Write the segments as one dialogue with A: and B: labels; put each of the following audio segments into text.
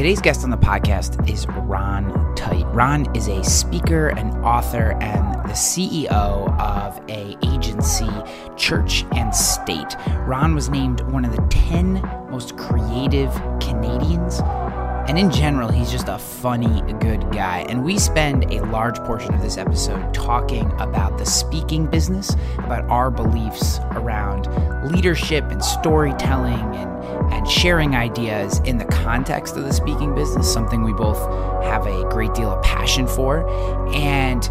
A: Today's guest on the podcast is Ron Tite. Ron is a speaker and author and the CEO of a agency, Church and State. Ron was named one of the 10 most creative Canadians and in general, he's just a funny, good guy. And we spend a large portion of this episode talking about the speaking business, about our beliefs around leadership and storytelling and, and sharing ideas in the context of the speaking business, something we both have a great deal of passion for. And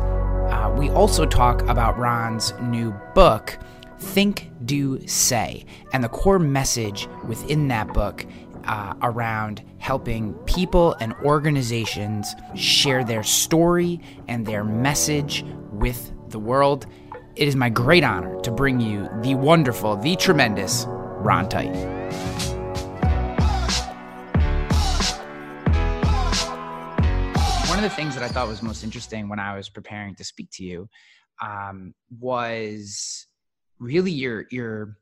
A: uh, we also talk about Ron's new book. Think, Do, Say. And the core message within that book uh, around helping people and organizations share their story and their message with the world. It is my great honor to bring you the wonderful, the tremendous Ron Tite. One of the things that I thought was most interesting when I was preparing to speak to you um, was really your your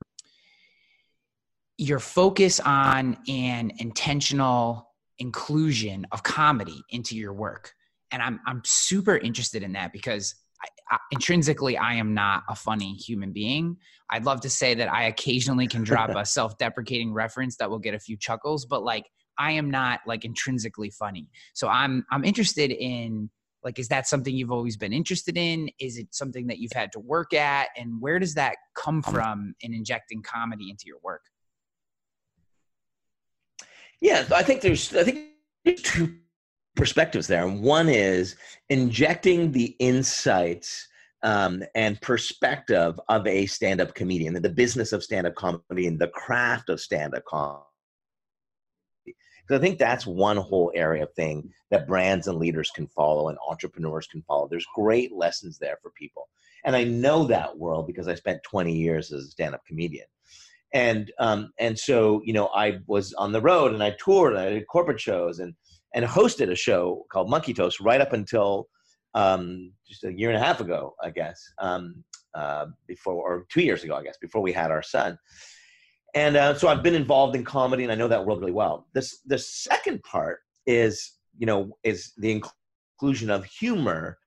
A: your focus on an intentional inclusion of comedy into your work. And I'm, I'm super interested in that because I, I, intrinsically, I am not a funny human being. I'd love to say that I occasionally can drop a self deprecating reference that will get a few chuckles, but like I am not like intrinsically funny. So I'm, I'm interested in like, is that something you've always been interested in? Is it something that you've had to work at? And where does that come um, from in injecting comedy into your work?
B: Yeah, I think there's I think there's two perspectives there. One is injecting the insights um, and perspective of a stand-up comedian, the business of stand-up comedy and the craft of stand-up comedy. Because I think that's one whole area of thing that brands and leaders can follow and entrepreneurs can follow. There's great lessons there for people. And I know that world because I spent 20 years as a stand-up comedian and um, and so you know I was on the road and I toured and I did corporate shows and and hosted a show called Monkey Toast right up until um, just a year and a half ago, I guess, um, uh, before or two years ago, I guess, before we had our son. And uh, so I've been involved in comedy and I know that world really well. This the second part is you know is the inclusion of humor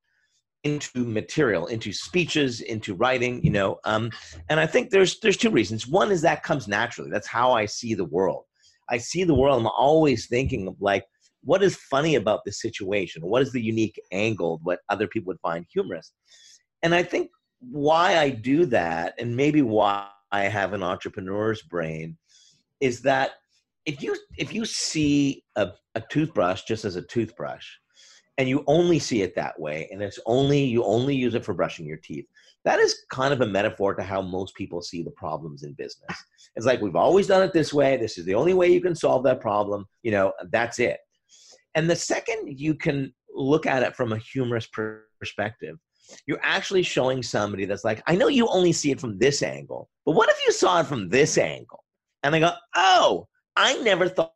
B: into material into speeches into writing you know um, and i think there's there's two reasons. One is that comes naturally. That's how i see the world. I see the world i'm always thinking of like what is funny about this situation? What is the unique angle what other people would find humorous? And i think why i do that and maybe why i have an entrepreneur's brain is that if you if you see a, a toothbrush just as a toothbrush and you only see it that way and it's only you only use it for brushing your teeth. That is kind of a metaphor to how most people see the problems in business. It's like we've always done it this way. This is the only way you can solve that problem you know that's it. And the second you can look at it from a humorous perspective you're actually showing somebody that's like i know you only see it from this angle but what if you saw it from this angle? And they go oh i never thought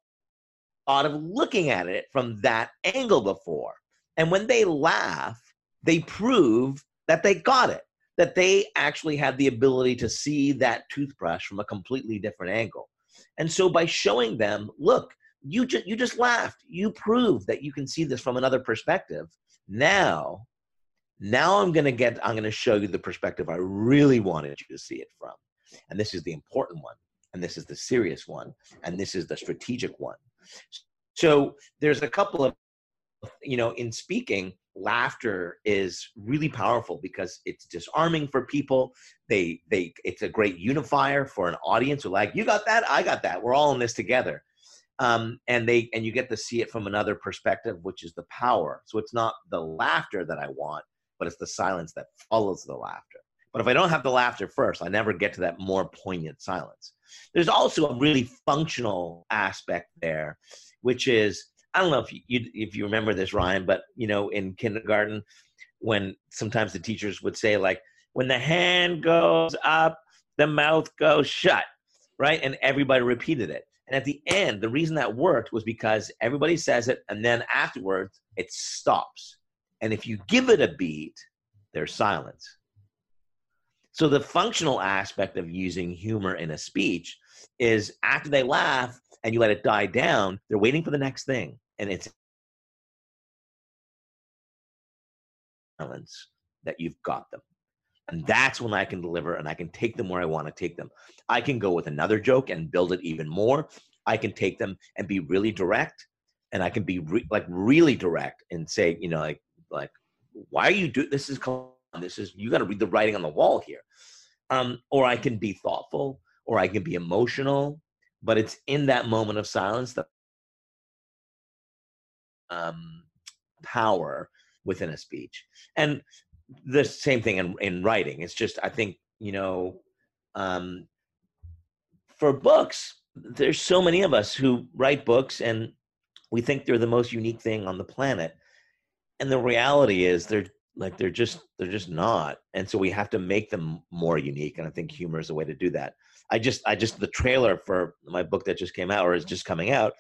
B: thought of looking at it from that angle before and when they laugh, they prove that they got it, that they actually had the ability to see that toothbrush from a completely different angle. And so by showing them, look, you just you just laughed. You proved that you can see this from another perspective. Now, now I'm going to get I'm going to show you the perspective I really wanted you to see it from. And this is the important one, and this is the serious one, and this is the strategic one. So there's a couple of you know, in speaking, laughter is really powerful because it's disarming for people. They they it's a great unifier for an audience who like, you got that, I got that. We're all in this together. Um, and they and you get to see it from another perspective, which is the power. So it's not the laughter that I want, but it's the silence that follows the laughter. But if I don't have the laughter first, I never get to that more poignant silence. There's also a really functional aspect there, which is I don't know if you, if you remember this, Ryan, but you know, in kindergarten, when sometimes the teachers would say like, "When the hand goes up, the mouth goes shut," right? And everybody repeated it. And at the end, the reason that worked was because everybody says it, and then afterwards it stops. And if you give it a beat, there's silence. So the functional aspect of using humor in a speech is after they laugh and you let it die down, they're waiting for the next thing and it's balance that you've got them. And that's when I can deliver and I can take them where I want to take them. I can go with another joke and build it even more. I can take them and be really direct and I can be re- like really direct and say, you know, like, like, why are you do this is this is you got to read the writing on the wall here. Um, or I can be thoughtful or I can be emotional, but it's in that moment of silence that um, power within a speech. And the same thing in, in writing. It's just, I think, you know, um, for books, there's so many of us who write books and we think they're the most unique thing on the planet. And the reality is they're like they're just they're just not and so we have to make them more unique and i think humor is a way to do that i just i just the trailer for my book that just came out or is just coming out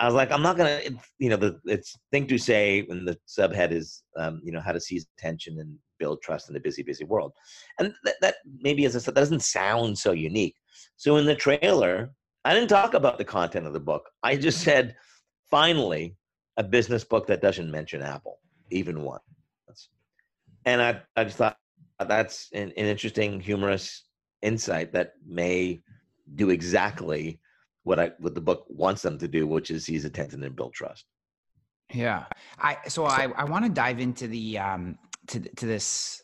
B: I was like, I'm not gonna, you know, the it's thing to say when the subhead is, um, you know, how to seize attention and build trust in a busy, busy world, and that, that maybe as I said, that doesn't sound so unique. So in the trailer, I didn't talk about the content of the book. I just said, finally, a business book that doesn't mention Apple even once, and I I just thought that's an, an interesting, humorous insight that may do exactly what I what the book wants them to do, which is seize attention and build trust.
A: Yeah, I so, so I I want to dive into the um to to this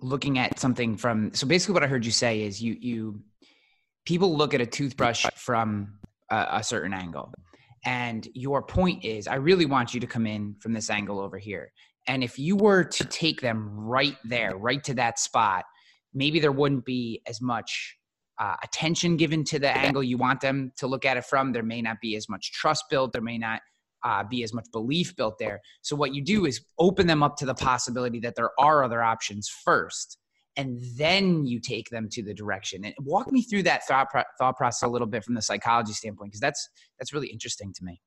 A: looking at something from so basically what I heard you say is you you people look at a toothbrush from a, a certain angle. And your point is i really want you to come in from this angle over here. And if you were to take them right there right to that spot maybe there wouldn't be as much uh, attention given to the angle you want them to look at it from. There may not be as much trust built. There may not uh, be as much belief built there. So what you do is open them up to the possibility that there are other options first, and then you take them to the direction. And walk me through that thought pro- thought process a little bit from the psychology standpoint, because that's that's really interesting to me.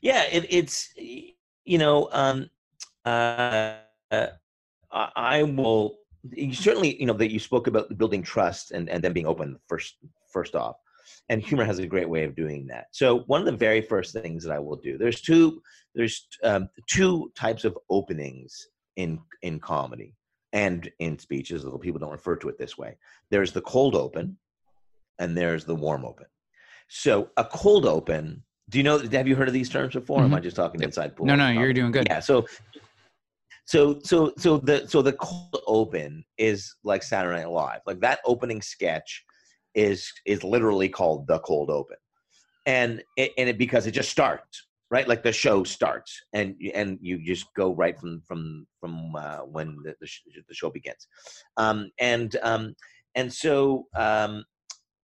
B: Yeah, it, it's you know um, uh, I will you certainly you know that you spoke about building trust and and then being open first first off. And humor has a great way of doing that. So one of the very first things that i will do there's two there's um, two types of openings in in comedy and in speeches although people don't refer to it this way. There's the cold open and there's the warm open. So a cold open do you know have you heard of these terms before? Mm-hmm. am i just talking inside pool
A: no no you're doing good.
B: Yeah so so so so the so the cold open is like Saturday Night Live. Like that opening sketch is is literally called the cold open, and it, and it because it just starts right? Like the show starts and and you just go right from from from uh, when the, the, the, show begins. Um, and um, and so um,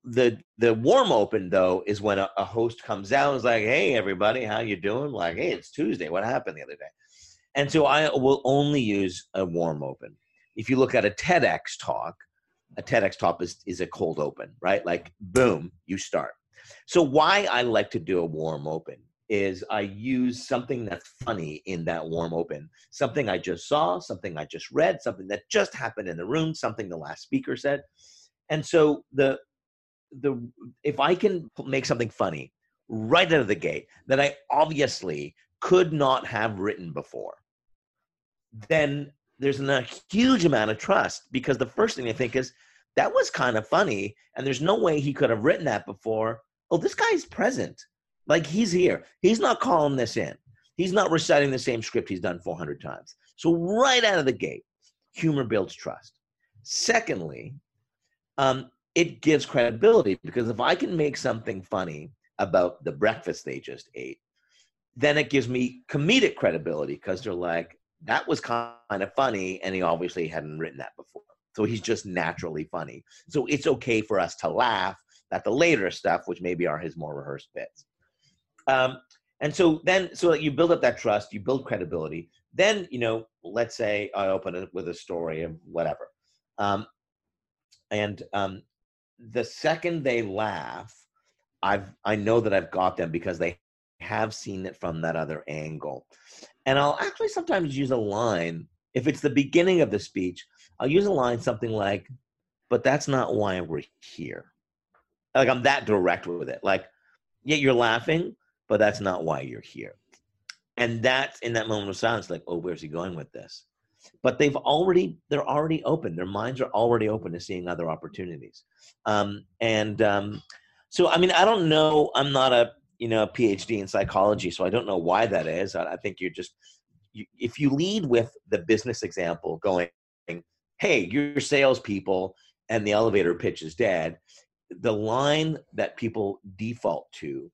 B: the the warm open though is when a, a host comes out and is like hey everybody how you doing? Like hey it's tuesday. What happened the other day and so I will only use a warm open. If you look at a TEDx talk, a TEDx talk is, is a cold open, right? Like, boom, you start. So, why I like to do a warm open is I use something that's funny in that warm open, something I just saw, something I just read, something that just happened in the room, something the last speaker said. And so, the the if I can make something funny right out of the gate then I obviously could not have written before, then there's a huge amount of trust because the first thing I think is that was kind of funny, and there's no way he could have written that before. Oh, this guy's present. Like he's here. He's not calling this in. He's not reciting the same script he's done 400 times. So, right out of the gate, humor builds trust. Secondly, um, it gives credibility because if I can make something funny about the breakfast they just ate, then it gives me comedic credibility because they're like, that was kind of funny, and he obviously hadn't written that before. So he's just naturally funny. So it's okay for us to laugh at the later stuff, which maybe are his more rehearsed bits. Um, and so then, so you build up that trust, you build credibility. Then, you know, let's say I open it with a story of whatever. Um, and um, the second they laugh, I've I know that I've got them because they have seen it from that other angle. And I'll actually sometimes use a line. If it's the beginning of the speech, I'll use a line something like, but that's not why we're here. Like I'm that direct with it. Like, Yet you're laughing, but that's not why you're here. And that's in that moment of silence, like, oh, where's he going with this? But they've already, they're already open. Their minds are already open to seeing other opportunities. Um, and um, so, I mean, I don't know. I'm not a, you know, a PhD in psychology, so I don't know why that is. I, think you're just, you, if you lead with the business example going, hey, you're salespeople and the elevator pitch is dead, the line that people default to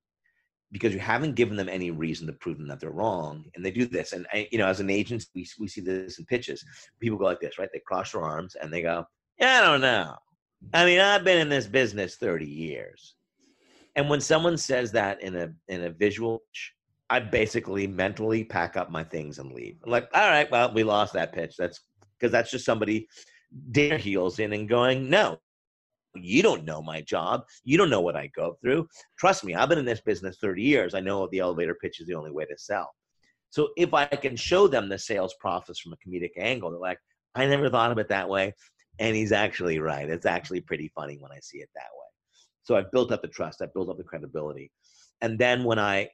B: because you haven't given them any reason to prove them that they're wrong and they do this and I, you know as an agent we, we see this in pitches. People go like this right? They cross their arms and they go i don't know. I mean i've been in this business 30 years and when someone says that in a in a visual i basically mentally pack up my things and leave I'm like all right well we lost that pitch that's because that's just somebody digging heels in and going no you don't know my job. You don't know what I go through. Trust me, I've been in this business 30 years. I know the elevator pitch is the only way to sell. So if I can show them the sales process from a comedic angle, they're like, I never thought of it that way. And he's actually right. It's actually pretty funny when I see it that way. So I've built up the trust, I've built up the credibility. And then when I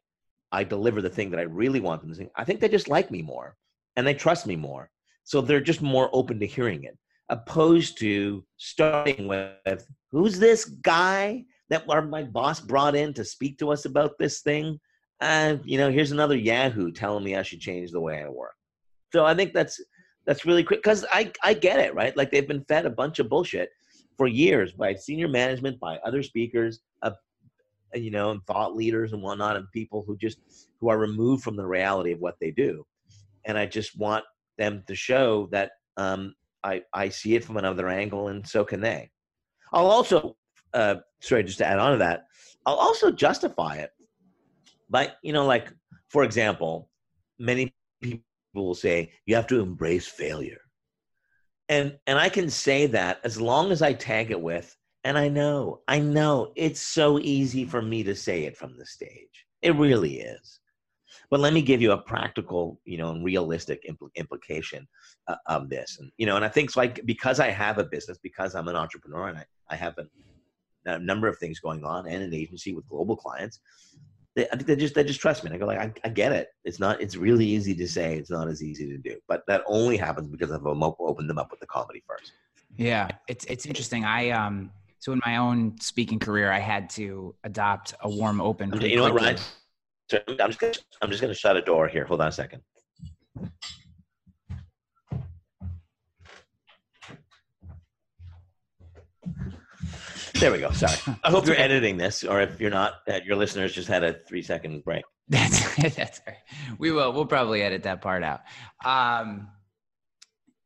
B: I deliver the thing that I really want them to see, I think they just like me more and they trust me more. So they're just more open to hearing it opposed to starting with who's this guy that my boss brought in to speak to us about this thing and you know here's another yahoo telling me i should change the way i work so i think that's that's really quick because i i get it right like they've been fed a bunch of bullshit for years by senior management by other speakers uh, you know and thought leaders and whatnot and people who just who are removed from the reality of what they do and i just want them to show that um, I, I see it from another angle, and so can they. I'll also, uh, sorry, just to add on to that, I'll also justify it But you know, like, for example, many people will say you have to embrace failure. And, and I can say that as long as I tag it with, and I know, I know it's so easy for me to say it from the stage. It really is. But let me give you a practical, you know, and realistic impl- implication uh, of this. And, you know, and I think so like because I have a business, because I'm an entrepreneur and I, I have a, a number of things going on and an agency with global clients, they, I think they just they just trust me. And I go like, I, I, get it. It's not. It's really easy to say. It's not as easy to do. But that only happens because I've opened them up with the comedy first.
A: Yeah, it's it's interesting. I um so in my own speaking career, I had to adopt a warm open.
B: You know what, Ryan? So I'm just gonna, I'm just going to shut a door here. Hold on a second. There we go. Sorry. I hope you're editing this, or if you're not, your listeners just had a three second break.
A: That's that's right. We will. We'll probably edit that part out. Um,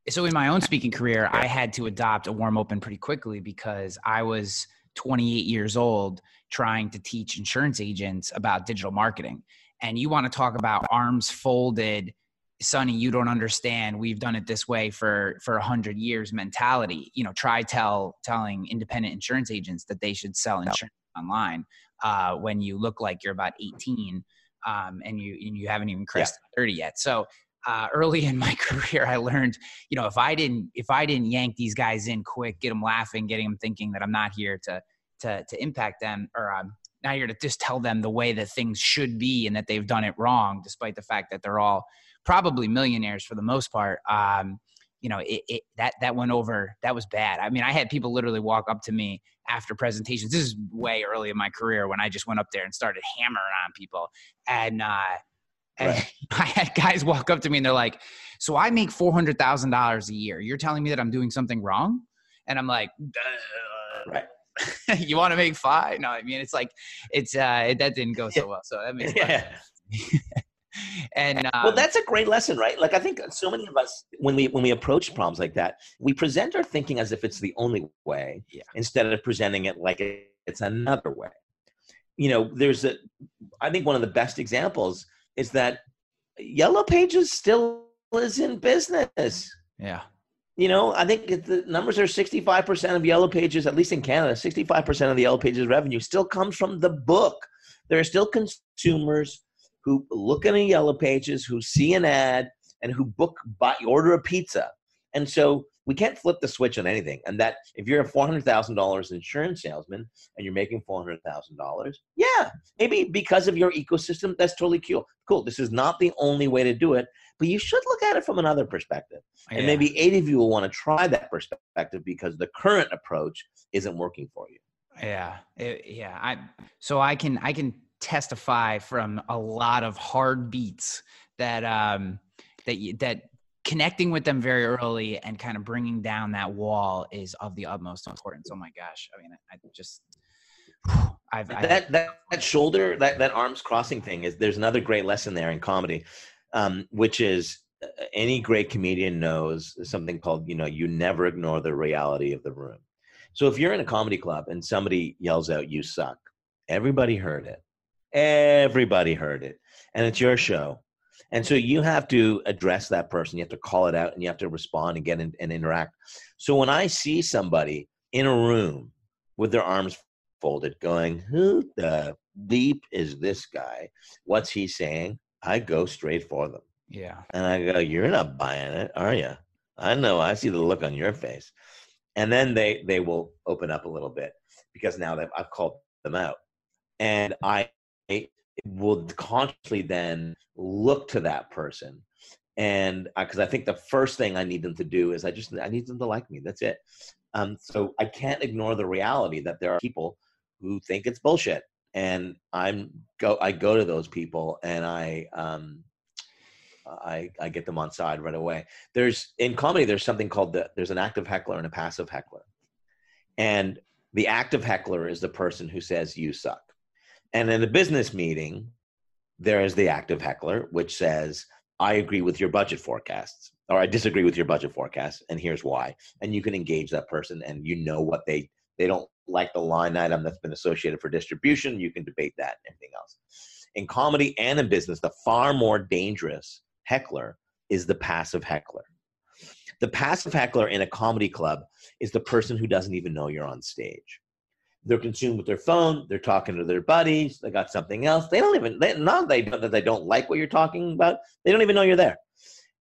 A: so in my own speaking career, I had to adopt a warm open pretty quickly because I was 28 years old trying to teach insurance agents about digital marketing. And you want to talk about arms folded, Sonny, you don't understand. We've done it this way for for a hundred years mentality. You know, try tell telling independent insurance agents that they should sell insurance online uh, when you look like you're about 18 um, and you and you haven't even crossed yeah. 30 yet. So uh, early in my career, I learned, you know, if I didn't if I didn't yank these guys in quick, get them laughing, getting them thinking that I'm not here to to to impact them or um, not here to just tell them the way that things should be and that they've done it wrong, despite the fact that they're all probably millionaires for the most part. Um, you know, it, it, that that went over. That was bad. I mean, I had people literally walk up to me after presentations. This is way early in my career when I just went up there and started hammering on people, and uh, and right. I had guys walk up to me and they're like, "So I make four hundred thousand dollars a year. You're telling me that I'm doing something wrong?" And I'm like,
B: "Right."
A: you want to make five? No, I mean it's like it's uh that didn't go so well. So that makes yeah. And um,
B: well that's a great lesson right like i think so many of us when we when we approach problems like that we present our thinking as if it's the only way yeah. instead of presenting it like it's another way you know there's a i think one of the best examples is that yellow pages still is in business
A: yeah
B: you know, I think the numbers are 65% of Yellow Pages, at least in Canada, 65% of the Yellow Pages revenue still comes from the book. There are still consumers who look in a Yellow Pages, who see an ad, and who book, buy, order a pizza. And so we can't flip the switch on anything. And that if you're a four hundred thousand dollars insurance salesman and you're making four hundred thousand dollars, yeah, maybe because of your ecosystem, that's totally cool. Cool. This is not the only way to do it, but you should look at it from another perspective. Yeah. And maybe eight of you will want to try that perspective because the current approach isn't working for you.
A: Yeah, it, yeah. I so I can I can testify from a lot of hard beats that um that that connecting with them very early and kind of bringing down that wall is of the utmost importance. Oh my gosh! I mean, I just.
B: I've, I've, that, that that shoulder that that arms crossing thing is there's another great lesson there in comedy, um, which is uh, any great comedian knows something called you know you never ignore the reality of the room. So if you're in a comedy club and somebody yells out "you suck," everybody heard it, everybody heard it, and it's your show, and so you have to address that person. You have to call it out and you have to respond and get in, and interact. So when I see somebody in a room with their arms folded going, who the deep is this guy? What's he saying? I go straight for them.
A: Yeah.
B: And I go, you're not buying it, are you? I know. I see the look on your face. And then they they will open up a little bit because now that I've called them out, and I will consciously then look to that person and because I, I, think the first thing i need them to do is i just i need them to like me that's it um, so i can't ignore the reality that there are people who think it's bullshit and i'm go i go to those people and i um, I, I get them on side right away. There's in comedy, there's something called the there's an active heckler and a passive heckler. And the active heckler is the person who says you suck. And in a business meeting, there is the active heckler, which says, I agree with your budget forecasts, or I disagree with your budget forecasts, and here's why. And you can engage that person, and you know what they they don't like the line item that's been associated for distribution. You can debate that and everything else. In comedy and in business, the far more dangerous heckler is the passive heckler. The passive heckler in a comedy club is the person who doesn't even know you're on stage they're consumed with their phone they're talking to their buddies they got something else. They don't even they, not they, that they don't like what you're talking about they don't even know you're there.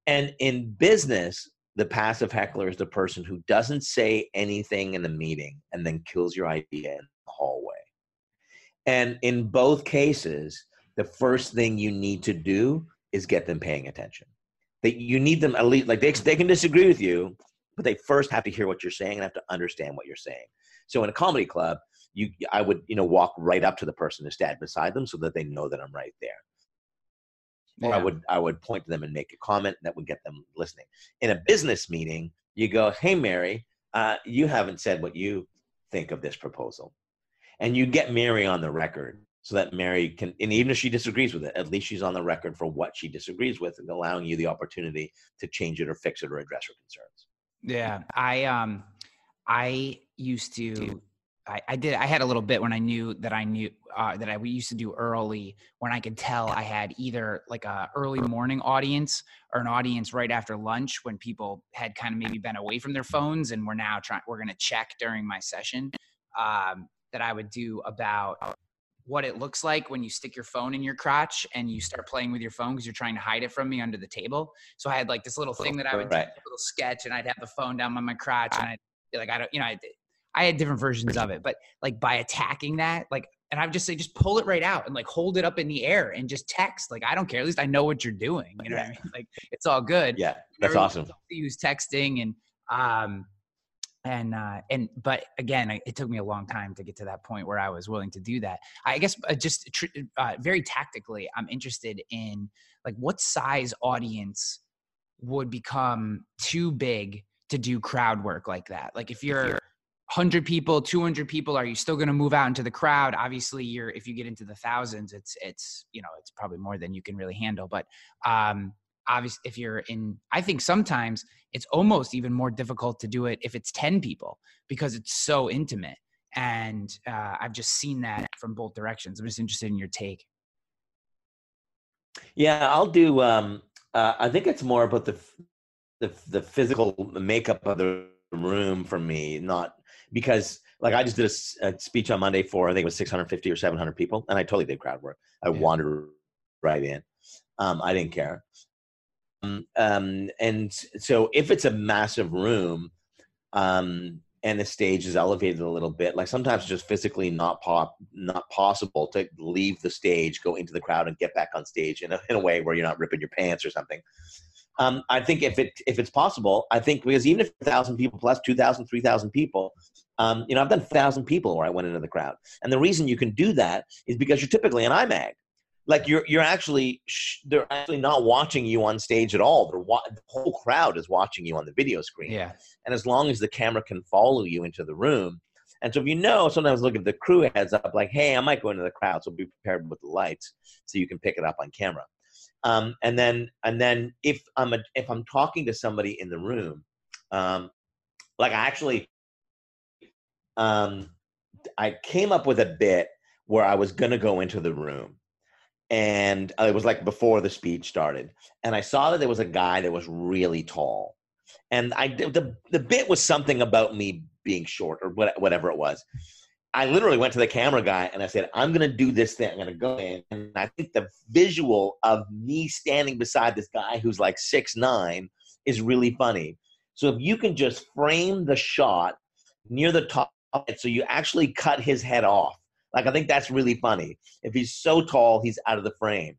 B: And in business the passive heckler is the person who doesn't say anything in the meeting and then kills your idea in the hallway. And in both cases the first thing you need to do is get them paying attention. That you need them at least like they, they can disagree with you but they first have to hear what you're saying and have to understand what you're saying. So in a comedy club you I would you know walk right up to the person and stand beside them so that they know that I'm right there. Yeah. Or I would I would point to them and make a comment that would get them listening. In a business meeting, you go, "Hey, Mary, uh, you haven't said what you think of this proposal," and you get Mary on the record so that Mary can, and even if she disagrees with it, at least she's on the record for what she disagrees with, and allowing you the opportunity to change it or fix it or address her concerns.
A: Yeah, I um, I used to I, I, did. I had a little bit when I knew that I knew uh, that I used to do early when I could tell I had either like a early morning audience or an audience right after lunch when people had kind of maybe been away from their phones and we're now trying. We're going to check during my session um, that I would do about what it looks like when you stick your phone in your crotch and you start playing with your phone because you're trying to hide it from me under the table. So I had like this little thing that I would right. do, a little sketch, and I'd have the phone down by my crotch, and I'd be like, I don't, you know, I I had different versions of it, but like by attacking that, like, and I would just say, just pull it right out and like hold it up in the air and just text. Like, I don't care. At least I know what you're doing. You know yeah. what I mean? Like, it's all good.
B: Yeah, that's awesome.
A: Use texting and, um, and uh, and but again, it took me a long time to get to that point where I was willing to do that. I guess uh, just uh, very tactically, I'm interested in like what size audience would become too big to do crowd work like that. Like if you're 100 people 200 people are you still going to move out into the crowd? Obviously you're if you get into the thousands it's it's you know it's probably more than you can really handle but um obviously if you're in i think sometimes it's almost even more difficult to do it if it's 10 people because it's so intimate and uh, i've just seen that from both directions. I'm just interested in your take.
B: Yeah i'll do um uh, i think it's more about the the, the physical makeup of the room for me not because like I just did a, a, speech on Monday for I think it was 650 or 700 people, and I totally did crowd work. I yeah. wandered right in. Um, I didn't care. um, and so if it's a massive room, um, and the stage is elevated a little bit, like sometimes it's just physically not pop, not possible to leave the stage, go into the crowd, and get back on stage in a, in a way where you're not ripping your pants or something. Um, I think if it if it's possible, I think because even if a thousand people plus 2,000, 3,000 people, um, you know, I've done thousand people where I went into the crowd, and the reason you can do that is because you're typically an IMAG. Like you're you're actually sh- they're actually not watching you on stage at all. They're wa- the whole crowd is watching you on the video screen.
A: Yeah.
B: And as long as the camera can follow you into the room, and so if you know, sometimes look at the crew heads up, like, hey, I might go into the crowd, so be prepared with the lights so you can pick it up on camera. Um, and then and then if I'm a, if I'm talking to somebody in the room, um, like I actually, um, I came up with a bit where I was gonna go into the room, and uh, it was like before the speech started, and I saw that there was a guy that was really tall, and I the the bit was something about me being short or whatever it was, I literally went to the camera guy and I said, I'm going to do this thing. I'm going to go in. And I think the visual of me standing beside this guy who's like six nine is really funny. So if you can just frame the shot near the top, so you actually cut his head off. Like I think that's really funny. If he's so tall, he's out of the frame.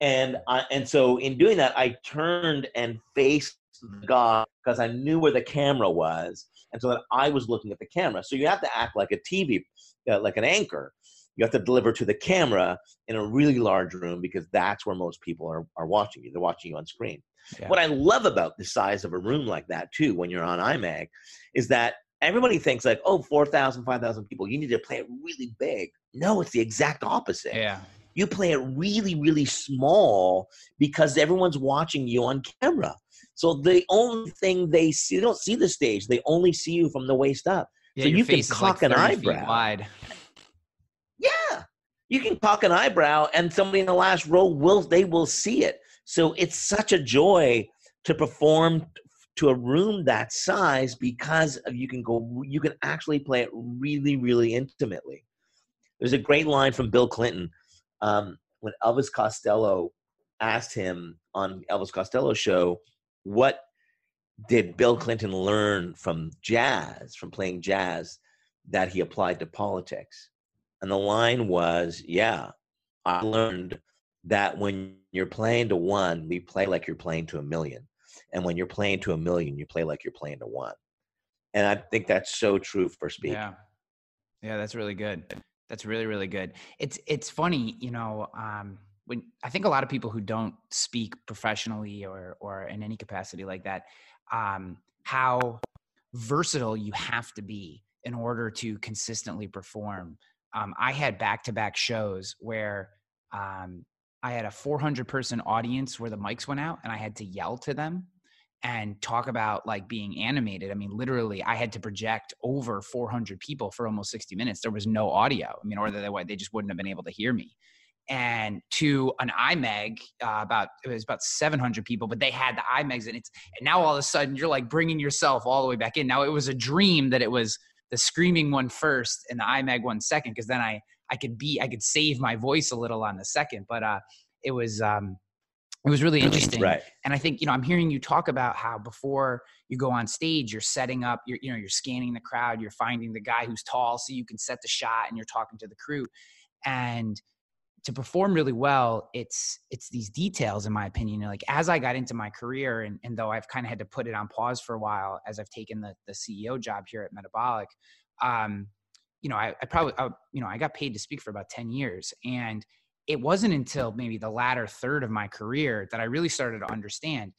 B: And I, and so in doing that, I turned and faced the guy because I knew where the camera was and so that I was looking at the camera. So you have to act like a TV, uh, like an anchor. You have to deliver to the camera in a really large room because that's where most people are, are watching you. They're watching you on screen. Yeah. What I love about the size of a room like that, too, when you're on IMAG, is that everybody thinks like, oh, 4,000, 5,000 people, you need to play it really big. No, it's the exact opposite.
A: Yeah.
B: You play it really, really small because everyone's watching you on camera. So the only thing they see, they don't see the stage. They only see you from the waist up.
A: Yeah,
B: so
A: you
B: can cock
A: like
B: an eyebrow.
A: Wide.
B: Yeah, you can cock an eyebrow, and somebody in the last row will they will see it. So it's such a joy to perform to a room that size because of, you can go you can actually play it really really intimately there's a great line from bill clinton um, when elvis costello asked him on elvis costello show what did Bill Clinton learn from jazz, from playing jazz, that he applied to politics? And the line was, Yeah, I learned that when you're playing to one, we play like you're playing to a million. And when you're playing to a million, you play like you're playing to one. And I think that's so true for speaking.
A: Yeah. Yeah, that's really good. That's really, really good. It's it's funny, you know, um, when I think a lot of people who don't speak professionally or or in any capacity like that, um, how versatile you have to be in order to consistently perform. Um, I had back to back shows where um, I had a 400 person audience where the mics went out and I had to yell to them and talk about like being animated. I mean, literally, I had to project over 400 people for almost 60 minutes. There was no audio. I mean, or they, they just wouldn't have been able to hear me and to an IMAG uh, about it was about 700 people, but they had the IMAGs and it's and now all of a sudden you're like bringing yourself all the way back in. Now it was a dream that it was the screaming one first and the IMAG one second because then I I could be I could save my voice a little on the second, but uh, it was um, it was really interesting.
B: Right.
A: And I think you know I'm hearing you talk about how before you go on stage you're setting up you're you know you're scanning the crowd you're finding the guy who's tall so you can set the shot and you're talking to the crew and to perform really well it's it's these details in my opinion like as i got into my career and, and though i've kind of had to put it on pause for a while as i've taken the, the ceo job here at metabolic um, you know I, I probably I, you know i got paid to speak for about 10 years and it wasn't until maybe the latter third of my career that i really started to understand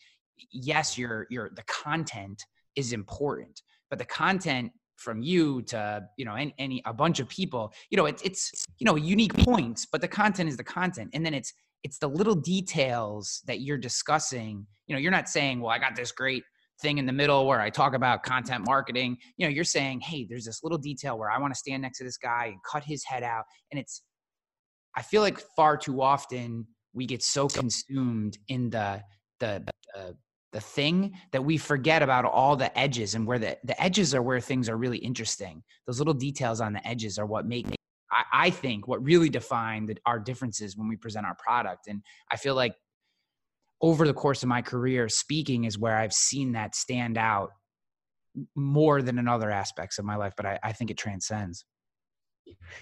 A: yes your your the content is important but the content from you to you know any, any a bunch of people you know it's it's you know unique points but the content is the content. And then it's it's the little details that you're discussing. You know you're not saying well i got this great thing in the middle where i talk about content marketing. You know you're saying hey there's this little detail where i want to stand next to this guy and cut his head out. And it's i feel like far too often we get so consumed in the the uh, the thing that we forget about all the edges and where the, the edges are where things are really interesting. Those little details on the edges are what make, I, I think, what really define the, our differences when we present our product. And I feel like over the course of my career, speaking is where I've seen that stand out more than in other aspects of my life. But I, I think it transcends.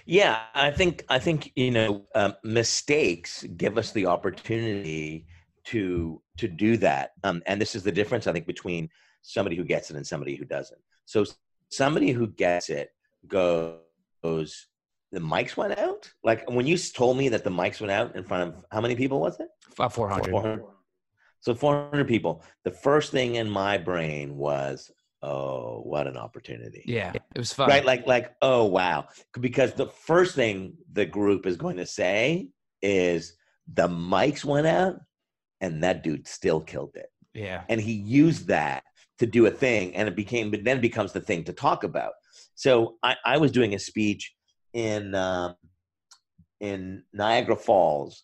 B: Yeah, I think I think you know um, mistakes give us the opportunity to to do that, um, and this is the difference I think between somebody who gets it and somebody who doesn't. So somebody who gets it goes, the mics went out. Like when you told me that the mics went out in front of how many people was it?
A: About 400. 400.
B: So 400 people. The first thing in my brain was, oh, what an opportunity.
A: Yeah, it was fun.
B: Right? Like, like, oh wow. Because the first thing the group is going to say is the mics went out and that dude still killed it.
A: Yeah.
B: And he used that to do a thing and it became but then it becomes the thing to talk about. So I, I was doing a speech in um, in Niagara Falls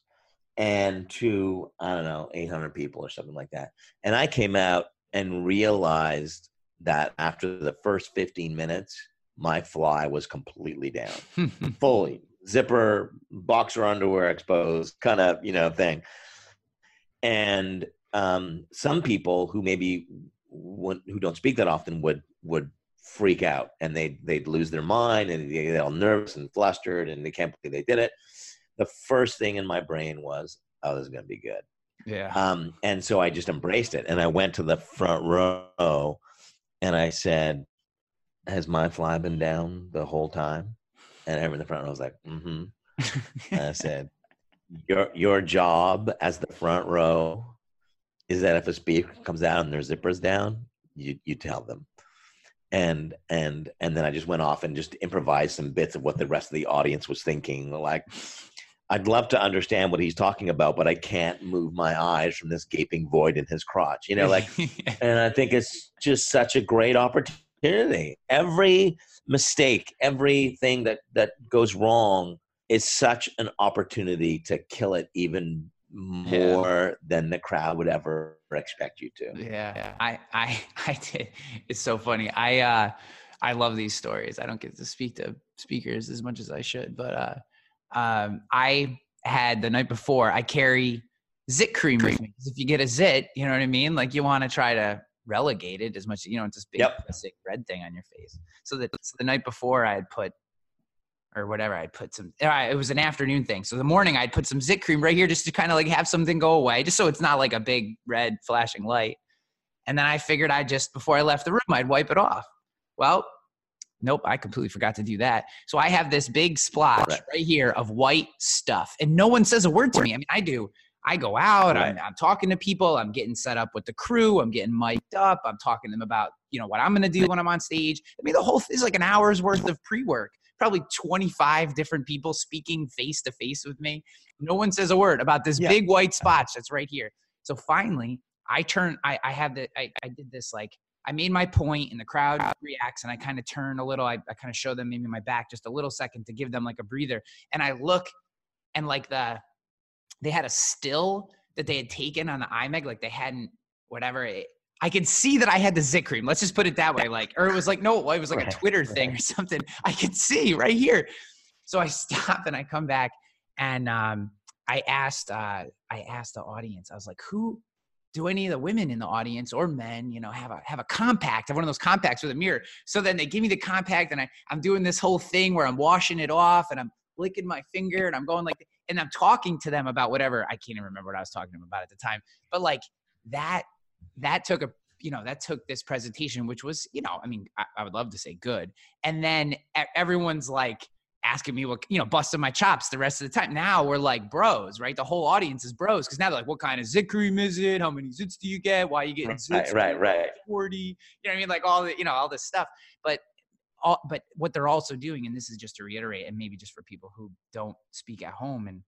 B: and to I don't know 800 people or something like that. And I came out and realized that after the first 15 minutes, my fly was completely down, fully zipper, boxer underwear exposed, kind of you know thing. And um, some people who maybe who don't speak that often would would freak out and they they'd lose their mind and they get all nervous and flustered and they can't believe they did it. The first thing in my brain was, "Oh, this is going to be good."
A: Yeah.
B: Um, and so I just embraced it and I went to the front row and I said, "Has my fly been down the whole time?" And everyone in the front row was like, "Mm-hmm." and I said, "Your your job as the front row is that if a speaker comes out and their zippers down, you you tell them." and and and then I just went off and just improvised some bits of what the rest of the audience was thinking. Like, I'd love to understand what he's talking about, but I can't move my eyes from this gaping void in his crotch. You know, like, and I think it's just such a great opportunity. Every mistake, everything that that goes wrong is such an opportunity to kill it even more yeah. than the crowd would ever expect you to.
A: Yeah. I I I did. It's so funny. I uh I love these stories. I don't get to speak to speakers as much as I should, but uh um I had the night before I carry zit cream with me. If you get a zit, you know what I mean? Like you want to try to relegate it as much, you know, it's this big yep. red thing on your face. So that so the night before I had put or whatever. I'd put some. It was an afternoon thing, so the morning I'd put some zit cream right here just to kind of like have something go away, just so it's not like a big red flashing light. And then I figured I just before I left the room I'd wipe it off. Well, nope, I completely forgot to do that. So I have this big splotch right, right here of white stuff, and no one says a word to me. I mean, I do. I go out, right. I'm, I'm, talking to people, I'm getting set up with the crew, I'm getting mic'd up, I'm talking to them about, you know, what I'm to do when I'm on stage. I mean, the whole thing is like an hour's worth of pre-work probably 25 different people speaking face to face with me. No one says a word about this yeah. big white spot that's right here. So finally, I turn, I, I have the, I, I did this like, I made my point and the crowd reacts and I kind of turn a little, I, I kind of show them maybe my back just a little second to give them like a breather. And I look and like the, they had a still that they had taken on the IMAG, like they hadn't, whatever, it, I could see that I had the zit cream. Let's just put it that way. Like, or it was like, no, it was like right, a Twitter thing or something. I could see right here. So I stop and I come back and um, I asked, uh, I asked the audience, I was like, who do any of the women in the audience or men, you know, have a have a compact, have one of those compacts with a mirror. So then they give me the compact and I, I'm doing this whole thing where I'm washing it off and I'm licking my finger and I'm going like and I'm talking to them about whatever. I can't even remember what I was talking to them about at the time. But like that that took a you know that took this presentation which was you know i mean I, I, would love to say good and then everyone's like asking me what you know busting my chops the rest of the time. Now we're like bros right? The whole audience is bros because now they're like what kind of zit cream is it? How many zits do you get? Why are you getting zits
B: right right, right.
A: 40 you know what i mean? Like all the you know all this stuff. But all, but what they're also doing and this is just to reiterate and maybe just for people who don't speak at home and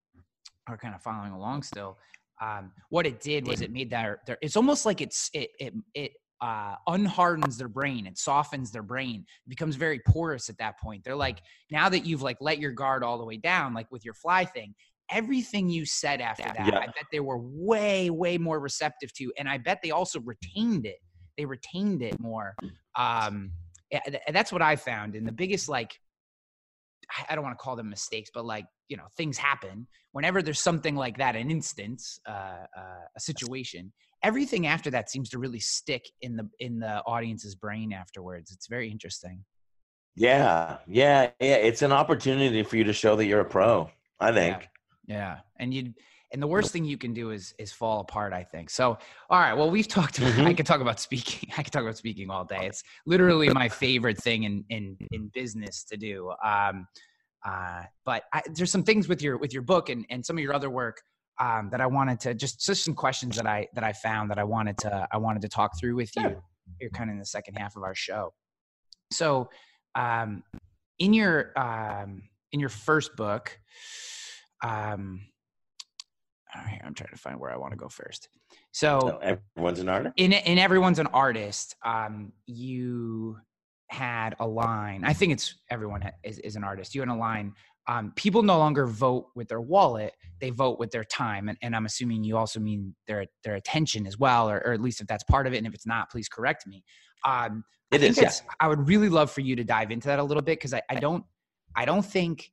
A: are kind of following along still um, what it did was it made their, their it's almost like it's it it, it uh, unhardens their brain it softens their brain it becomes very porous at that point they're like now that you've like let your guard all the way down like with your fly thing everything you said after that yeah. i bet they were way way more receptive to and i bet they also retained it they retained it more um and that's what i found and the biggest like I don't want to call them mistakes, but like you know things happen. Whenever there's something like that, an instance, uh, uh, a situation, everything after that seems to really stick in the in the audience's brain afterwards. It's very interesting.
B: Yeah, yeah, yeah. It's an opportunity for you to show that you're a pro. I think.
A: Yeah, yeah. and you and the worst thing you can do is is fall apart i think so all right well we've talked about, mm-hmm. i could talk about speaking i could talk about speaking all day it's literally my favorite thing in in in business to do um uh but I, there's some things with your with your book and and some of your other work um that i wanted to just just some questions that i that i found that i wanted to i wanted to talk through with you here kind of in the second half of our show so um in your um in your first book um all right, I'm trying to find where I want to go first. So, so
B: everyone's an artist.
A: In in everyone's an artist. Um, you had a line. I think it's everyone is, is an artist. You had a line. Um, people no longer vote with their wallet; they vote with their time. And, and I'm assuming you also mean their their attention as well, or, or at least if that's part of it. And if it's not, please correct me. Um,
B: it is. Yeah.
A: I would really love for you to dive into that a little bit because I, I don't I don't think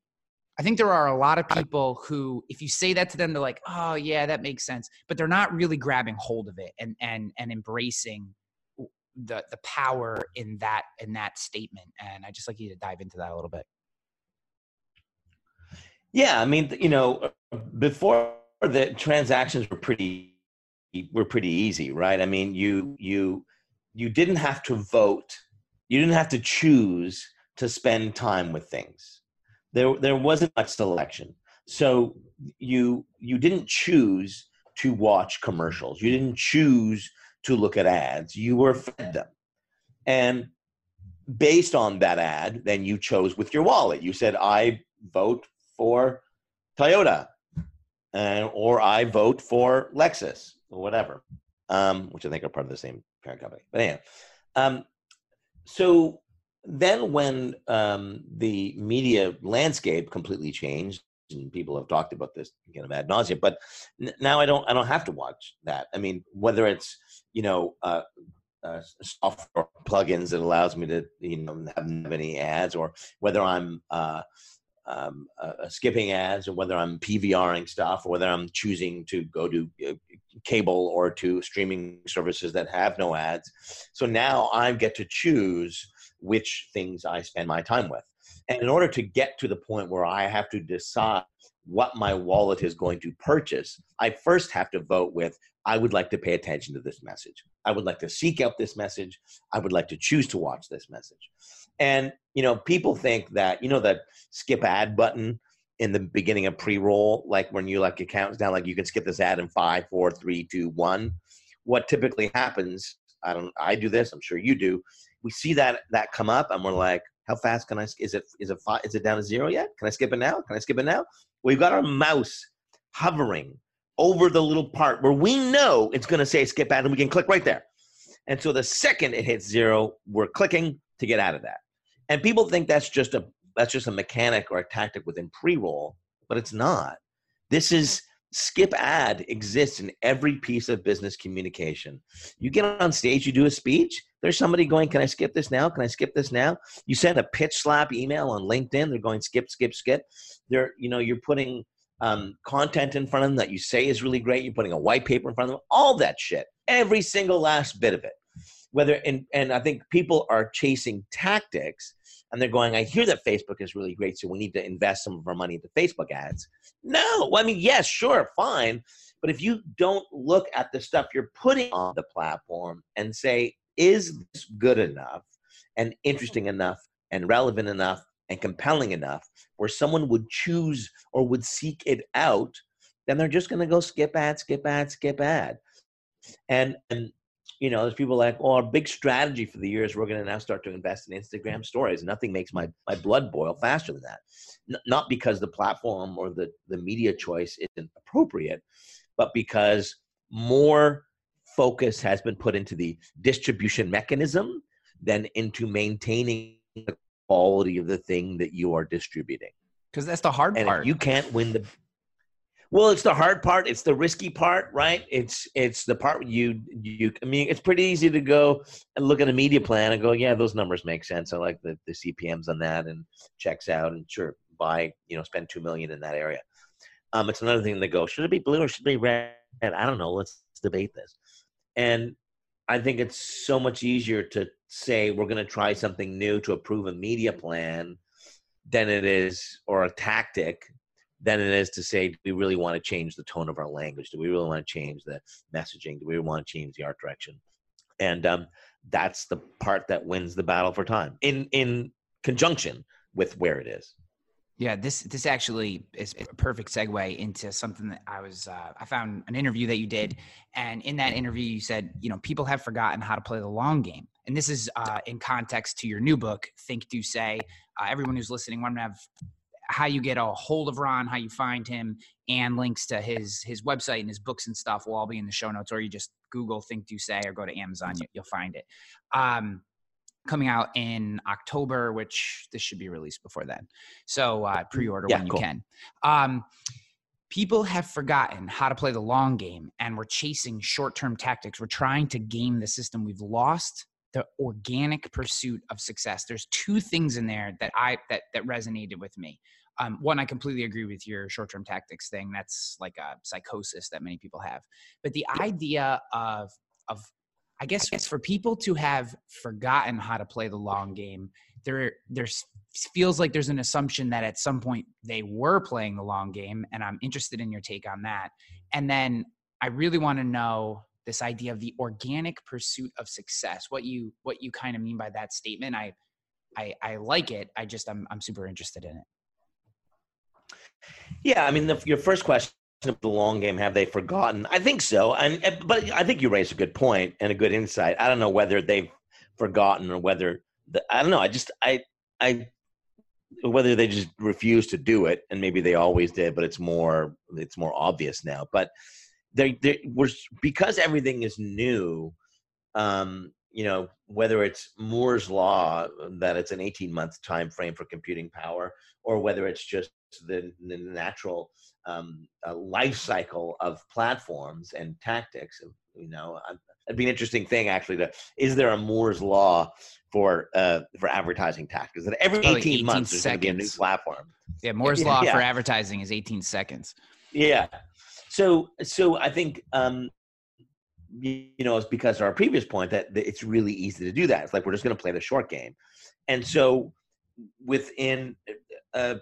A: I think there are a lot of people who, if you say that to them, they're like, "Oh, yeah, that makes sense," but they're not really grabbing hold of it and and and embracing the the power in that in that statement. And I just like you to dive into that a little bit.
B: Yeah, I mean, you know, before the transactions were pretty were pretty easy, right? I mean, you you you didn't have to vote, you didn't have to choose to spend time with things there there wasn't much selection. So you you didn't choose to watch commercials. You didn't choose to look at ads. You were fed them. And based on that ad, then you chose with your wallet. You said, I vote for Toyota, and, or I vote for Lexus, or whatever, um, which I think are part of the same parent company. But anyway, um, so then when um, the media landscape completely changed and people have talked about this again ad nauseum but n- now i don't i don't have to watch that i mean whether it's you know uh, uh, software plugins that allows me to you know have any ads or whether i'm uh, um, uh, skipping ads or whether i'm pvring stuff or whether i'm choosing to go to uh, cable or to streaming services that have no ads so now i get to choose which things I spend my time with. And in order to get to the point where I have to decide what my wallet is going to purchase, I first have to vote with I would like to pay attention to this message. I would like to seek out this message. I would like to choose to watch this message. And you know, people think that you know that skip ad button in the beginning of pre-roll, like when you like it counts down, like you can skip this ad in five, four, three, two, one. What typically happens, I don't I do this, I'm sure you do, we see that that come up and we're like how fast can i is it is it five, is it down to zero yet can i skip it now can i skip it now we've got our mouse hovering over the little part where we know it's going to say skip ad and we can click right there. And so the second it hits zero we're clicking to get out of that. And people think that's just a that's just a mechanic or a tactic within pre-roll but it's not. This is skip ad exists in every piece of business communication. You get on stage, you do a speech, there's somebody going, Can I skip this now? Can I skip this now? You send a pitch slap email on LinkedIn, they're going skip, skip, skip. They're, you know, you're putting um, content in front of them that you say is really great. You're putting a white paper in front of them, all that shit. Every single last bit of it. Whether and and I think people are chasing tactics and they're going, I hear that Facebook is really great, so we need to invest some of our money into Facebook ads. No, I mean, yes, sure, fine. But if you don't look at the stuff you're putting on the platform and say, is this good enough and interesting enough and relevant enough and compelling enough where someone would choose or would seek it out, then they're just going to go skip ad, skip ad, skip ad. And, and you know, there's people like, oh, well, our big strategy for the year is we're going to now start to invest in Instagram stories. Nothing makes my, my blood boil faster than that. N- not because the platform or the, the media choice isn't appropriate, but because more focus has been put into the distribution mechanism than into maintaining the quality of the thing that you are distributing.
A: Because that's the hard
B: and
A: part.
B: you can't win the well, it's the hard part. It's the risky part, right? It's it's the part you you. I mean, it's pretty easy to go and look at a media plan and go, yeah, those numbers make sense. I like the the CPMS on that and checks out, and sure, buy, you know, spend two million in that area. Um, it's another thing to go, should it be blue or should it be red? I don't know. Let's debate this. And I think it's so much easier to say we're going to try something new to approve a media plan than it is, or a tactic, than it is to say, do we really want to change the tone of our language? Do we really want to change the messaging? Do we want to change the art direction? And um, that's the part that wins the battle for time in in conjunction with where it is.
A: Yeah, this this actually is a perfect segue into something that I was uh, I found an interview that you did, and in that interview you said you know people have forgotten how to play the long game, and this is uh, in context to your new book Think Do Say. Uh, everyone who's listening, want to have how you get a hold of Ron, how you find him, and links to his his website and his books and stuff will all be in the show notes, or you just Google Think Do Say or go to Amazon, you, will find it. Um, coming out in October, which this should be released before then. So uh, pre-order yeah, when cool. you can. Um, people have forgotten how to play the long game, and we're chasing short-term tactics. We're trying to game the system. We've lost the organic pursuit of success. There's two things in there that I that that resonated with me. Um, one, I completely agree with your short-term tactics thing. That's like a psychosis that many people have. But the idea of of I guess for people to have forgotten how to play the long game, there there's feels like there's an assumption that at some point they were playing the long game, and I'm interested in your take on that. And then I really want to know this idea of the organic pursuit of success. What you what you kind of mean by that statement? I I, I like it. I just I'm I'm super interested in it.
B: Yeah, I mean, the, your first question of the long game have they forgotten i think so and but i think you raise a good point and a good insight i don't know whether they've forgotten or whether the, i don't know i just i i whether they just refuse to do it and maybe they always did but it's more it's more obvious now but they they were because everything is new um you know whether it's moore's law that it's an 18 month time frame for computing power or whether it's just the, the natural um, life cycle of platforms and tactics. You know, it'd be an interesting thing actually. To is there a Moore's law for uh, for advertising tactics? That every eighteen, 18 months there's going to be a new platform.
A: Yeah, Moore's law yeah. for advertising is eighteen seconds.
B: Yeah. So so I think um, you know it's because of our previous point that it's really easy to do that. It's like we're just going to play the short game, and so within uh,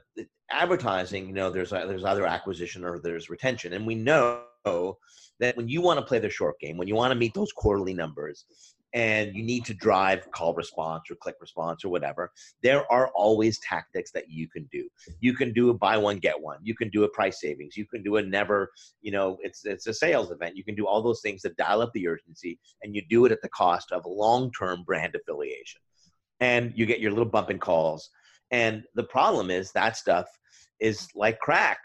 B: advertising, you know, there's there's either acquisition or there's retention, and we know that when you want to play the short game, when you want to meet those quarterly numbers, and you need to drive call response or click response or whatever, there are always tactics that you can do. You can do a buy one get one. You can do a price savings. You can do a never, you know, it's it's a sales event. You can do all those things that dial up the urgency, and you do it at the cost of long term brand affiliation, and you get your little bump in calls. And the problem is that stuff is like crack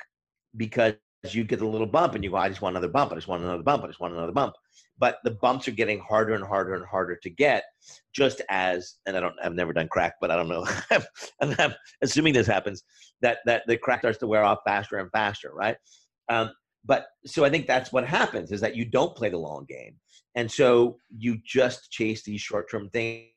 B: because you get a little bump and you go, I just want another bump. I just want another bump. I just want another bump. But the bumps are getting harder and harder and harder to get, just as, and I don't, I've never done crack, but I don't know. I'm, I'm assuming this happens that, that the crack starts to wear off faster and faster, right? Um, but so I think that's what happens is that you don't play the long game. And so you just chase these short term things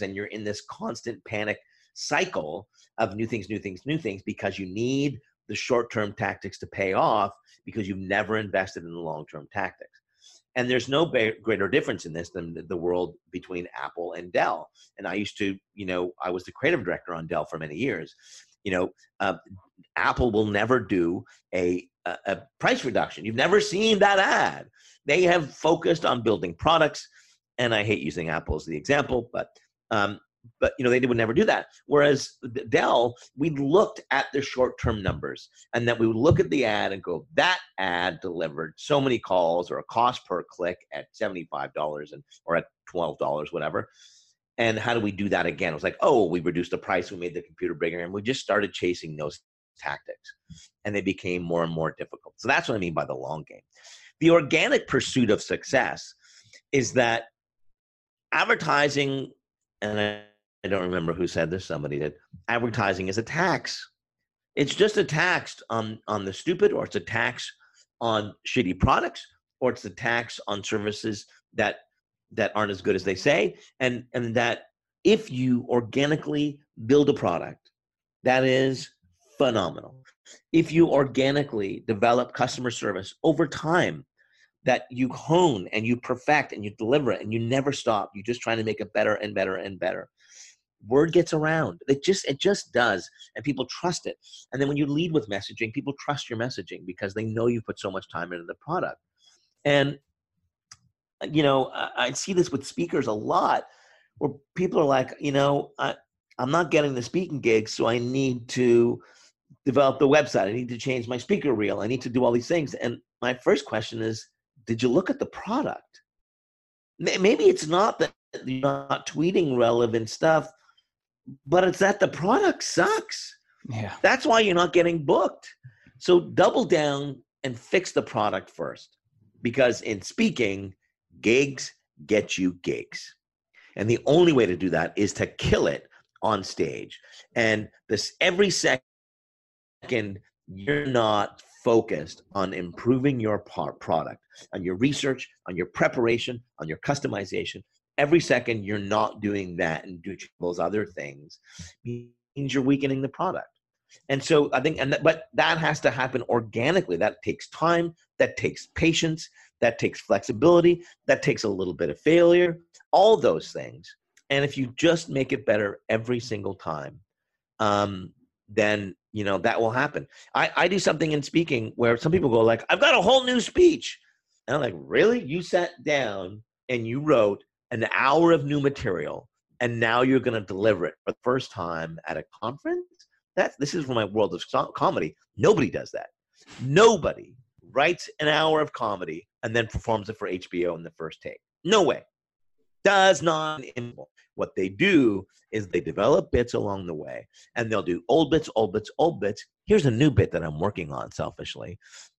B: and you're in this constant panic cycle of new things, new things, new things because you need the short term tactics to pay off because you've never invested in the long term tactics. And there's no greater difference in this than the world between Apple and Dell. And I used to, you know, I was the creative director on Dell for many years. You know, uh, Apple will never do a, a, a price reduction. You've never seen that ad. They have focused on building products. And I hate using Apple as the example, but um, but you know they would never do that. Whereas dell we looked at the short-term numbers and then we would look at the ad and go that ad delivered so many calls or a cost per click at $75 and or at $12 whatever. And how do we do that again? It was like oh we reduced the price we made the computer bigger and we just started chasing those tactics and they became more and more difficult. So that's what i mean by the long game. The organic pursuit of success is that advertising and I don't remember who said this. Somebody did. Advertising is a tax. It's just a tax on on the stupid, or it's a tax on shitty products, or it's a tax on services that that aren't as good as they say, and and that if you organically build a product that is phenomenal. If you organically develop customer service over time, that you hone and you perfect and you deliver it and you never stop, you're just trying to make it better and better and better. Word gets around. It just it just does, and people trust it. And then when you lead with messaging, people trust your messaging because they know you put so much time into the product. And you know, I, I see this with speakers a lot, where people are like, you know, I, I'm not getting the speaking gigs, so I need to develop the website. I need to change my speaker reel. I need to do all these things. And my first question is, did you look at the product? Maybe it's not that you're not tweeting relevant stuff, but it's that the product sucks.
A: Yeah.
B: That's why you're not getting booked. So double down and fix the product first. Because in speaking, gigs get you gigs. And the only way to do that is to kill it on stage. And this every second you're not focused on improving your product, on your research, on your preparation, on your customization. Every second you're not doing that and doing those other things means you're weakening the product. And so I think, and that, but that has to happen organically. That takes time. That takes patience. That takes flexibility. That takes a little bit of failure. All those things and if you just make it better every single time um, then you know that will happen I, I do something in speaking where some people go like i've got a whole new speech and i'm like really you sat down and you wrote an hour of new material and now you're going to deliver it for the first time at a conference that's this is from my world of comedy nobody does that nobody writes an hour of comedy and then performs it for hbo in the first take no way does not what they do is they develop bits along the way and they'll do old bits, old bits, old bits. Here's a new bit that I'm working on selfishly.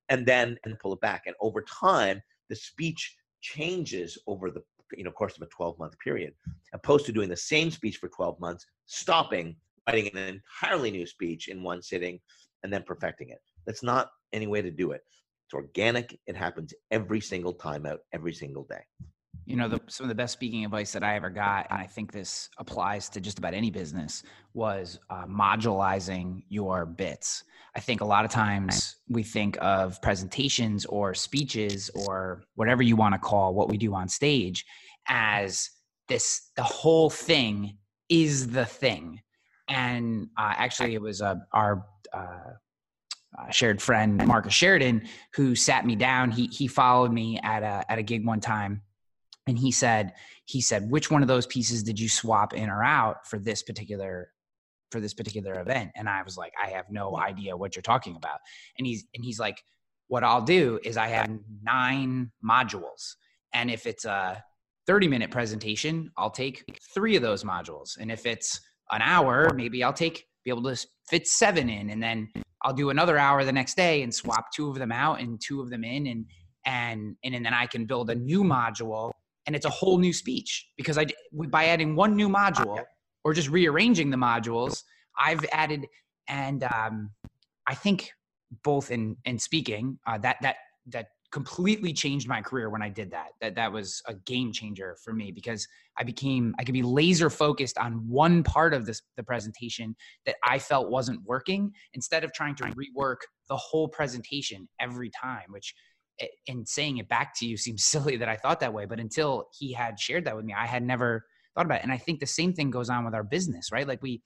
B: And then and pull it back. And over time, the speech changes over the you know course of a 12 month period, opposed to doing the same speech for 12 months, stopping, writing an entirely new speech in one sitting, and then perfecting it. That's not any way to do it. It's organic. It happens every single time out, every single day
A: you know the, some of the best speaking advice that i ever got and i think this applies to just about any business was uh, modularizing your bits. I think a lot of times we think of presentations or speeches or whatever you want to call what we do on stage as this the whole thing is the thing. And uh, actually it was uh, our uh, uh, shared friend Marcus Sheridan who sat me down. He he followed me at a at a gig one time, and he said he said which one of those pieces did you swap in or out for this particular for this particular event? And i was like i have no idea what you're talking about. And he's and he's like what i'll do is i have nine modules. And if it's a 30 minute presentation i'll take three of those modules. And if it's an hour maybe i'll take be able to fit seven in. And then i'll do another hour the next day and swap two of them out and two of them in. And and and, and then i can build a new module and it's a whole new speech because I by adding one new module or just rearranging the modules, I've added and um, I think both in in speaking uh, that that that completely changed my career when I did that. That that was a game changer for me because I became I could be laser focused on one part of this the presentation that I felt wasn't working instead of trying to rework the whole presentation every time, which and saying it back to you seems silly that I thought that way, but until he had shared that with me, I had never thought about it. And I think the same thing goes on with our business, right? Like we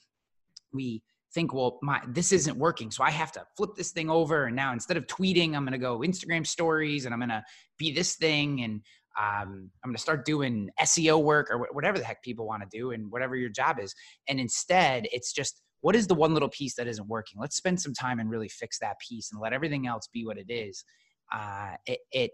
A: we think, well, my this isn't working, so I have to flip this thing over. And now instead of tweeting, I'm going to go Instagram stories, and I'm going to be this thing, and um, I'm going to start doing SEO work or whatever the heck people want to do, and whatever your job is. And instead, it's just what is the one little piece that isn't working? Let's spend some time and really fix that piece, and let everything else be what it is uh, it, it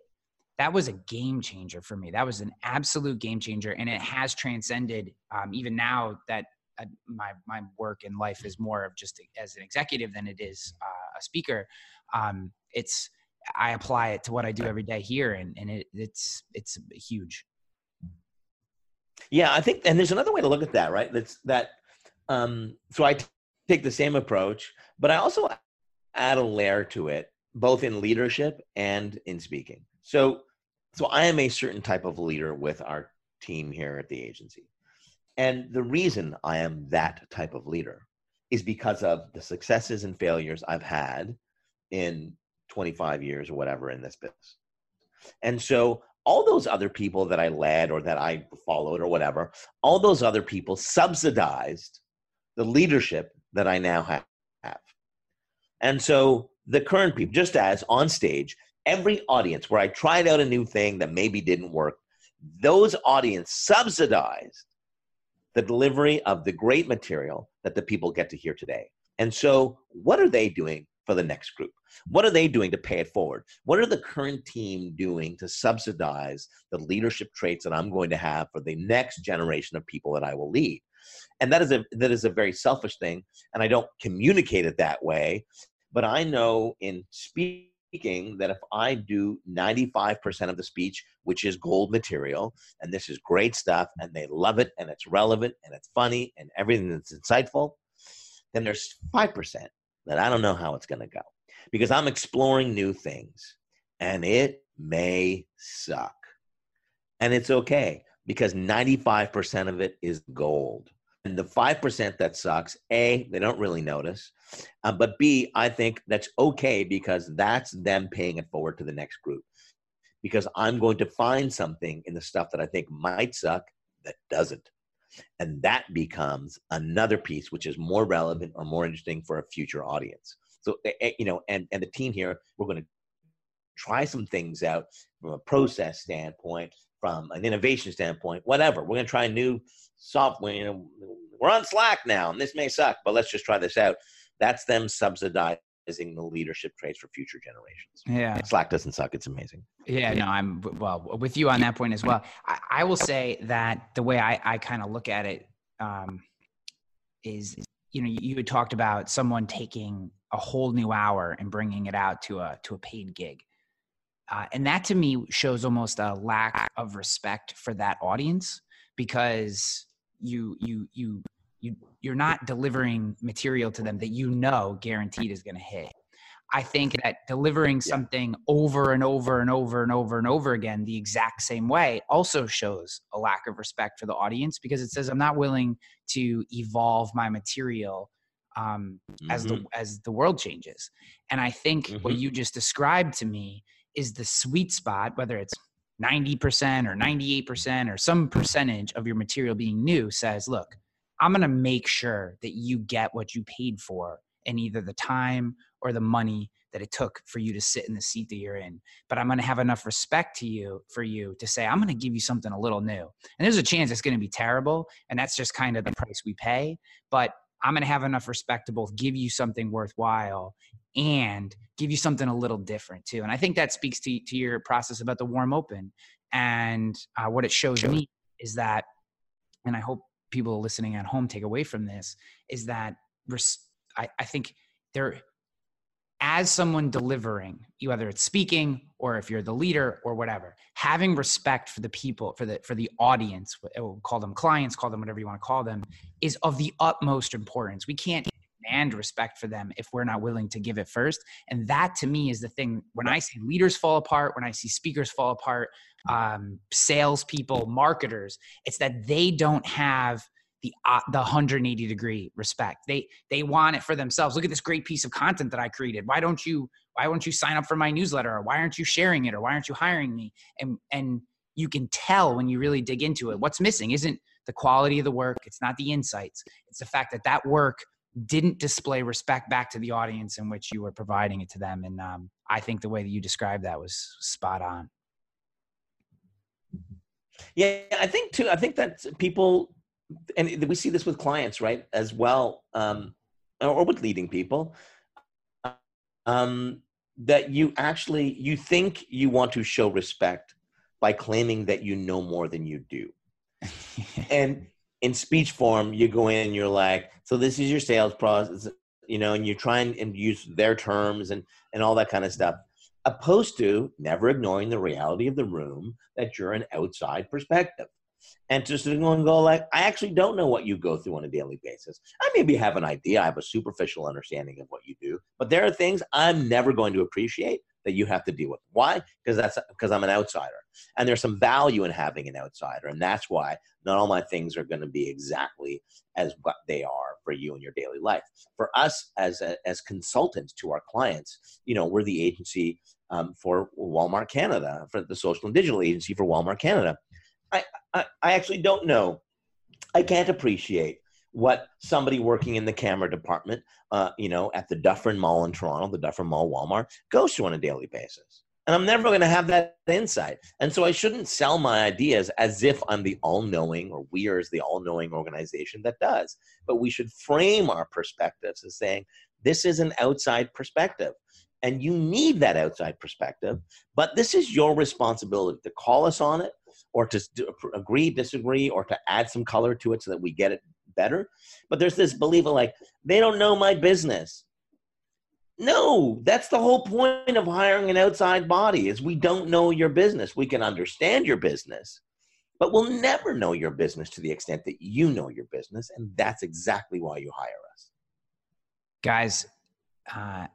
A: that was a game changer for me. That was an absolute game changer, and it has transcended. Um, even now that uh, my my work in life is more of just as an executive than it is uh, a speaker. Um, it's I apply it to what I do every day here, and and it, it's it's huge.
B: Yeah, I think, and there's another way to look at that, right? That's that. Um, so I t- take the same approach, but I also add a layer to it both in leadership and in speaking. So, so I am a certain type of leader with our team here at the agency. And the reason I am that type of leader is because of the successes and failures I've had in 25 years or whatever in this business. And so all those other people that I led or that I followed or whatever, all those other people subsidized the leadership that I now have. And so the current people, just as on stage, every audience where I tried out a new thing that maybe didn't work, those audience subsidized the delivery of the great material that the people get to hear today. And so, what are they doing for the next group? What are they doing to pay it forward? What are the current team doing to subsidize the leadership traits that I'm going to have for the next generation of people that I will lead? And that is a that is a very selfish thing, and I don't communicate it that way. But I know in speaking that if I do 95% of the speech, which is gold material, and this is great stuff, and they love it, and it's relevant, and it's funny, and everything that's insightful, then there's 5% that I don't know how it's going to go because I'm exploring new things, and it may suck. And it's okay because 95% of it is gold. And the 5% that sucks, A, they don't really notice. Uh, but B, I think that's okay because that's them paying it forward to the next group. Because I'm going to find something in the stuff that I think might suck that doesn't. And that becomes another piece which is more relevant or more interesting for a future audience. So, you know, and, and the team here, we're going to try some things out from a process standpoint, from an innovation standpoint, whatever. We're going to try new software. You know, we're on Slack now, and this may suck, but let's just try this out. That's them subsidizing the leadership traits for future generations.
A: Yeah,
B: Slack doesn't suck; it's amazing.
A: Yeah, no, I'm well with you on that point as well. I, I will say that the way I, I kind of look at it um, is, you know, you had talked about someone taking a whole new hour and bringing it out to a to a paid gig. Uh, and that to me shows almost a lack of respect for that audience because you you you you you're not delivering material to them that you know guaranteed is going to hit i think that delivering something over and over and over and over and over again the exact same way also shows a lack of respect for the audience because it says i'm not willing to evolve my material um, mm-hmm. as the mm-hmm. as the world changes and i think mm-hmm. what you just described to me is the sweet spot whether it's 90% or 98% or some percentage of your material being new says, look, I'm going to make sure that you get what you paid for in either the time or the money that it took for you to sit in the seat that you're in. But I'm going to have enough respect to you for you to say, I'm going to give you something a little new. And there's a chance it's going to be terrible. And that's just kind of the price we pay. But I'm going to have enough respect to both give you something worthwhile and give you something a little different too. And I think that speaks to, to your process about the warm open. And uh, what it shows me is that, and I hope people listening at home take away from this, is that res- I, I think there, as someone delivering, whether it's speaking or if you're the leader or whatever, having respect for the people, for the for the audience, call them clients, call them whatever you want to call them, is of the utmost importance. We can't demand respect for them if we're not willing to give it first. And that to me is the thing. When I see leaders fall apart, when I see speakers fall apart, um, salespeople, marketers, it's that they don't have the uh, the 180 degree respect. They they want it for themselves. Look at this great piece of content that I created. Why don't you why won't you sign up for my newsletter or why aren't you sharing it or why aren't you hiring me? And and you can tell when you really dig into it. What's missing isn't the quality of the work, it's not the insights. It's the fact that that work didn't display respect back to the audience in which you were providing it to them. And um, I think the way that you described that was spot on.
B: Yeah, I think too. I think that people, and we see this with clients, right, as well, um, or with leading people, um, that you actually you think you want to show respect by claiming that you know more than you do, and in speech form, you go in you're like, so this is your sales process, you know, and you try and, and use their terms and, and all that kind of stuff, opposed to never ignoring the reality of the room that you're an outside perspective. And just to go and go like, I actually don't know what you go through on a daily basis. I maybe have an idea. I have a superficial understanding of what you do, but there are things I'm never going to appreciate that you have to deal with. Why? Because that's because I'm an outsider. And there's some value in having an outsider. And that's why not all my things are going to be exactly as what they are for you in your daily life. For us as, a, as consultants to our clients, you know, we're the agency um, for Walmart Canada, for the social and digital agency for Walmart Canada. I, I, I actually don't know. I can't appreciate what somebody working in the camera department, uh, you know, at the Dufferin Mall in Toronto, the Dufferin Mall Walmart, goes to on a daily basis. And I'm never going to have that insight. And so I shouldn't sell my ideas as if I'm the all knowing or we are the all knowing organization that does. But we should frame our perspectives as saying, this is an outside perspective. And you need that outside perspective. But this is your responsibility to call us on it or to agree, disagree, or to add some color to it so that we get it better. But there's this belief of like, they don't know my business. No, that's the whole point of hiring an outside body is we don't know your business. We can understand your business, but we'll never know your business to the extent that you know your business. And that's exactly why you hire us.
A: Guys, uh,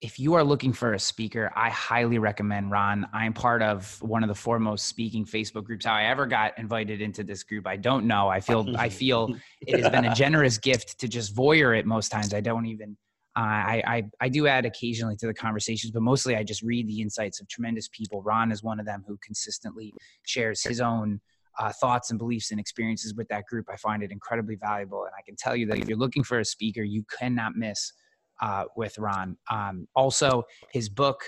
A: if you are looking for a speaker, I highly recommend Ron. I'm part of one of the foremost speaking Facebook groups. How I ever got invited into this group, I don't know. I feel I feel it has been a generous gift to just voyeur it most times. I don't even. Uh, I, I I do add occasionally to the conversations, but mostly I just read the insights of tremendous people. Ron is one of them who consistently shares his own uh, thoughts and beliefs and experiences with that group. I find it incredibly valuable, and I can tell you that if you're looking for a speaker, you cannot miss uh, with Ron. Um, also, his book,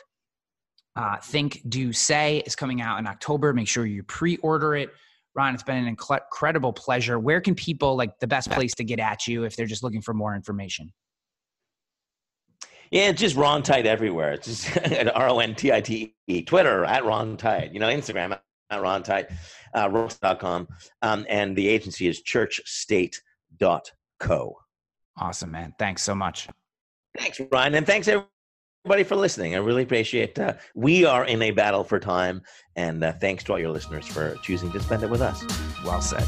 A: uh, Think, Do, Say, is coming out in October. Make sure you pre order it. Ron, it's been an incredible pleasure. Where can people, like, the best place to get at you if they're just looking for more information?
B: Yeah, it's just Ron Tite everywhere. It's just at R O N T I T E. Twitter at Ron Tite. You know, Instagram at Ron Tite, uh, Ross.com. Um, and the agency is churchstate.co.
A: Awesome, man. Thanks so much.
B: Thanks, Ryan, and thanks everybody for listening. I really appreciate. Uh, we are in a battle for time, and uh, thanks to all your listeners for choosing to spend it with us.
A: Well said.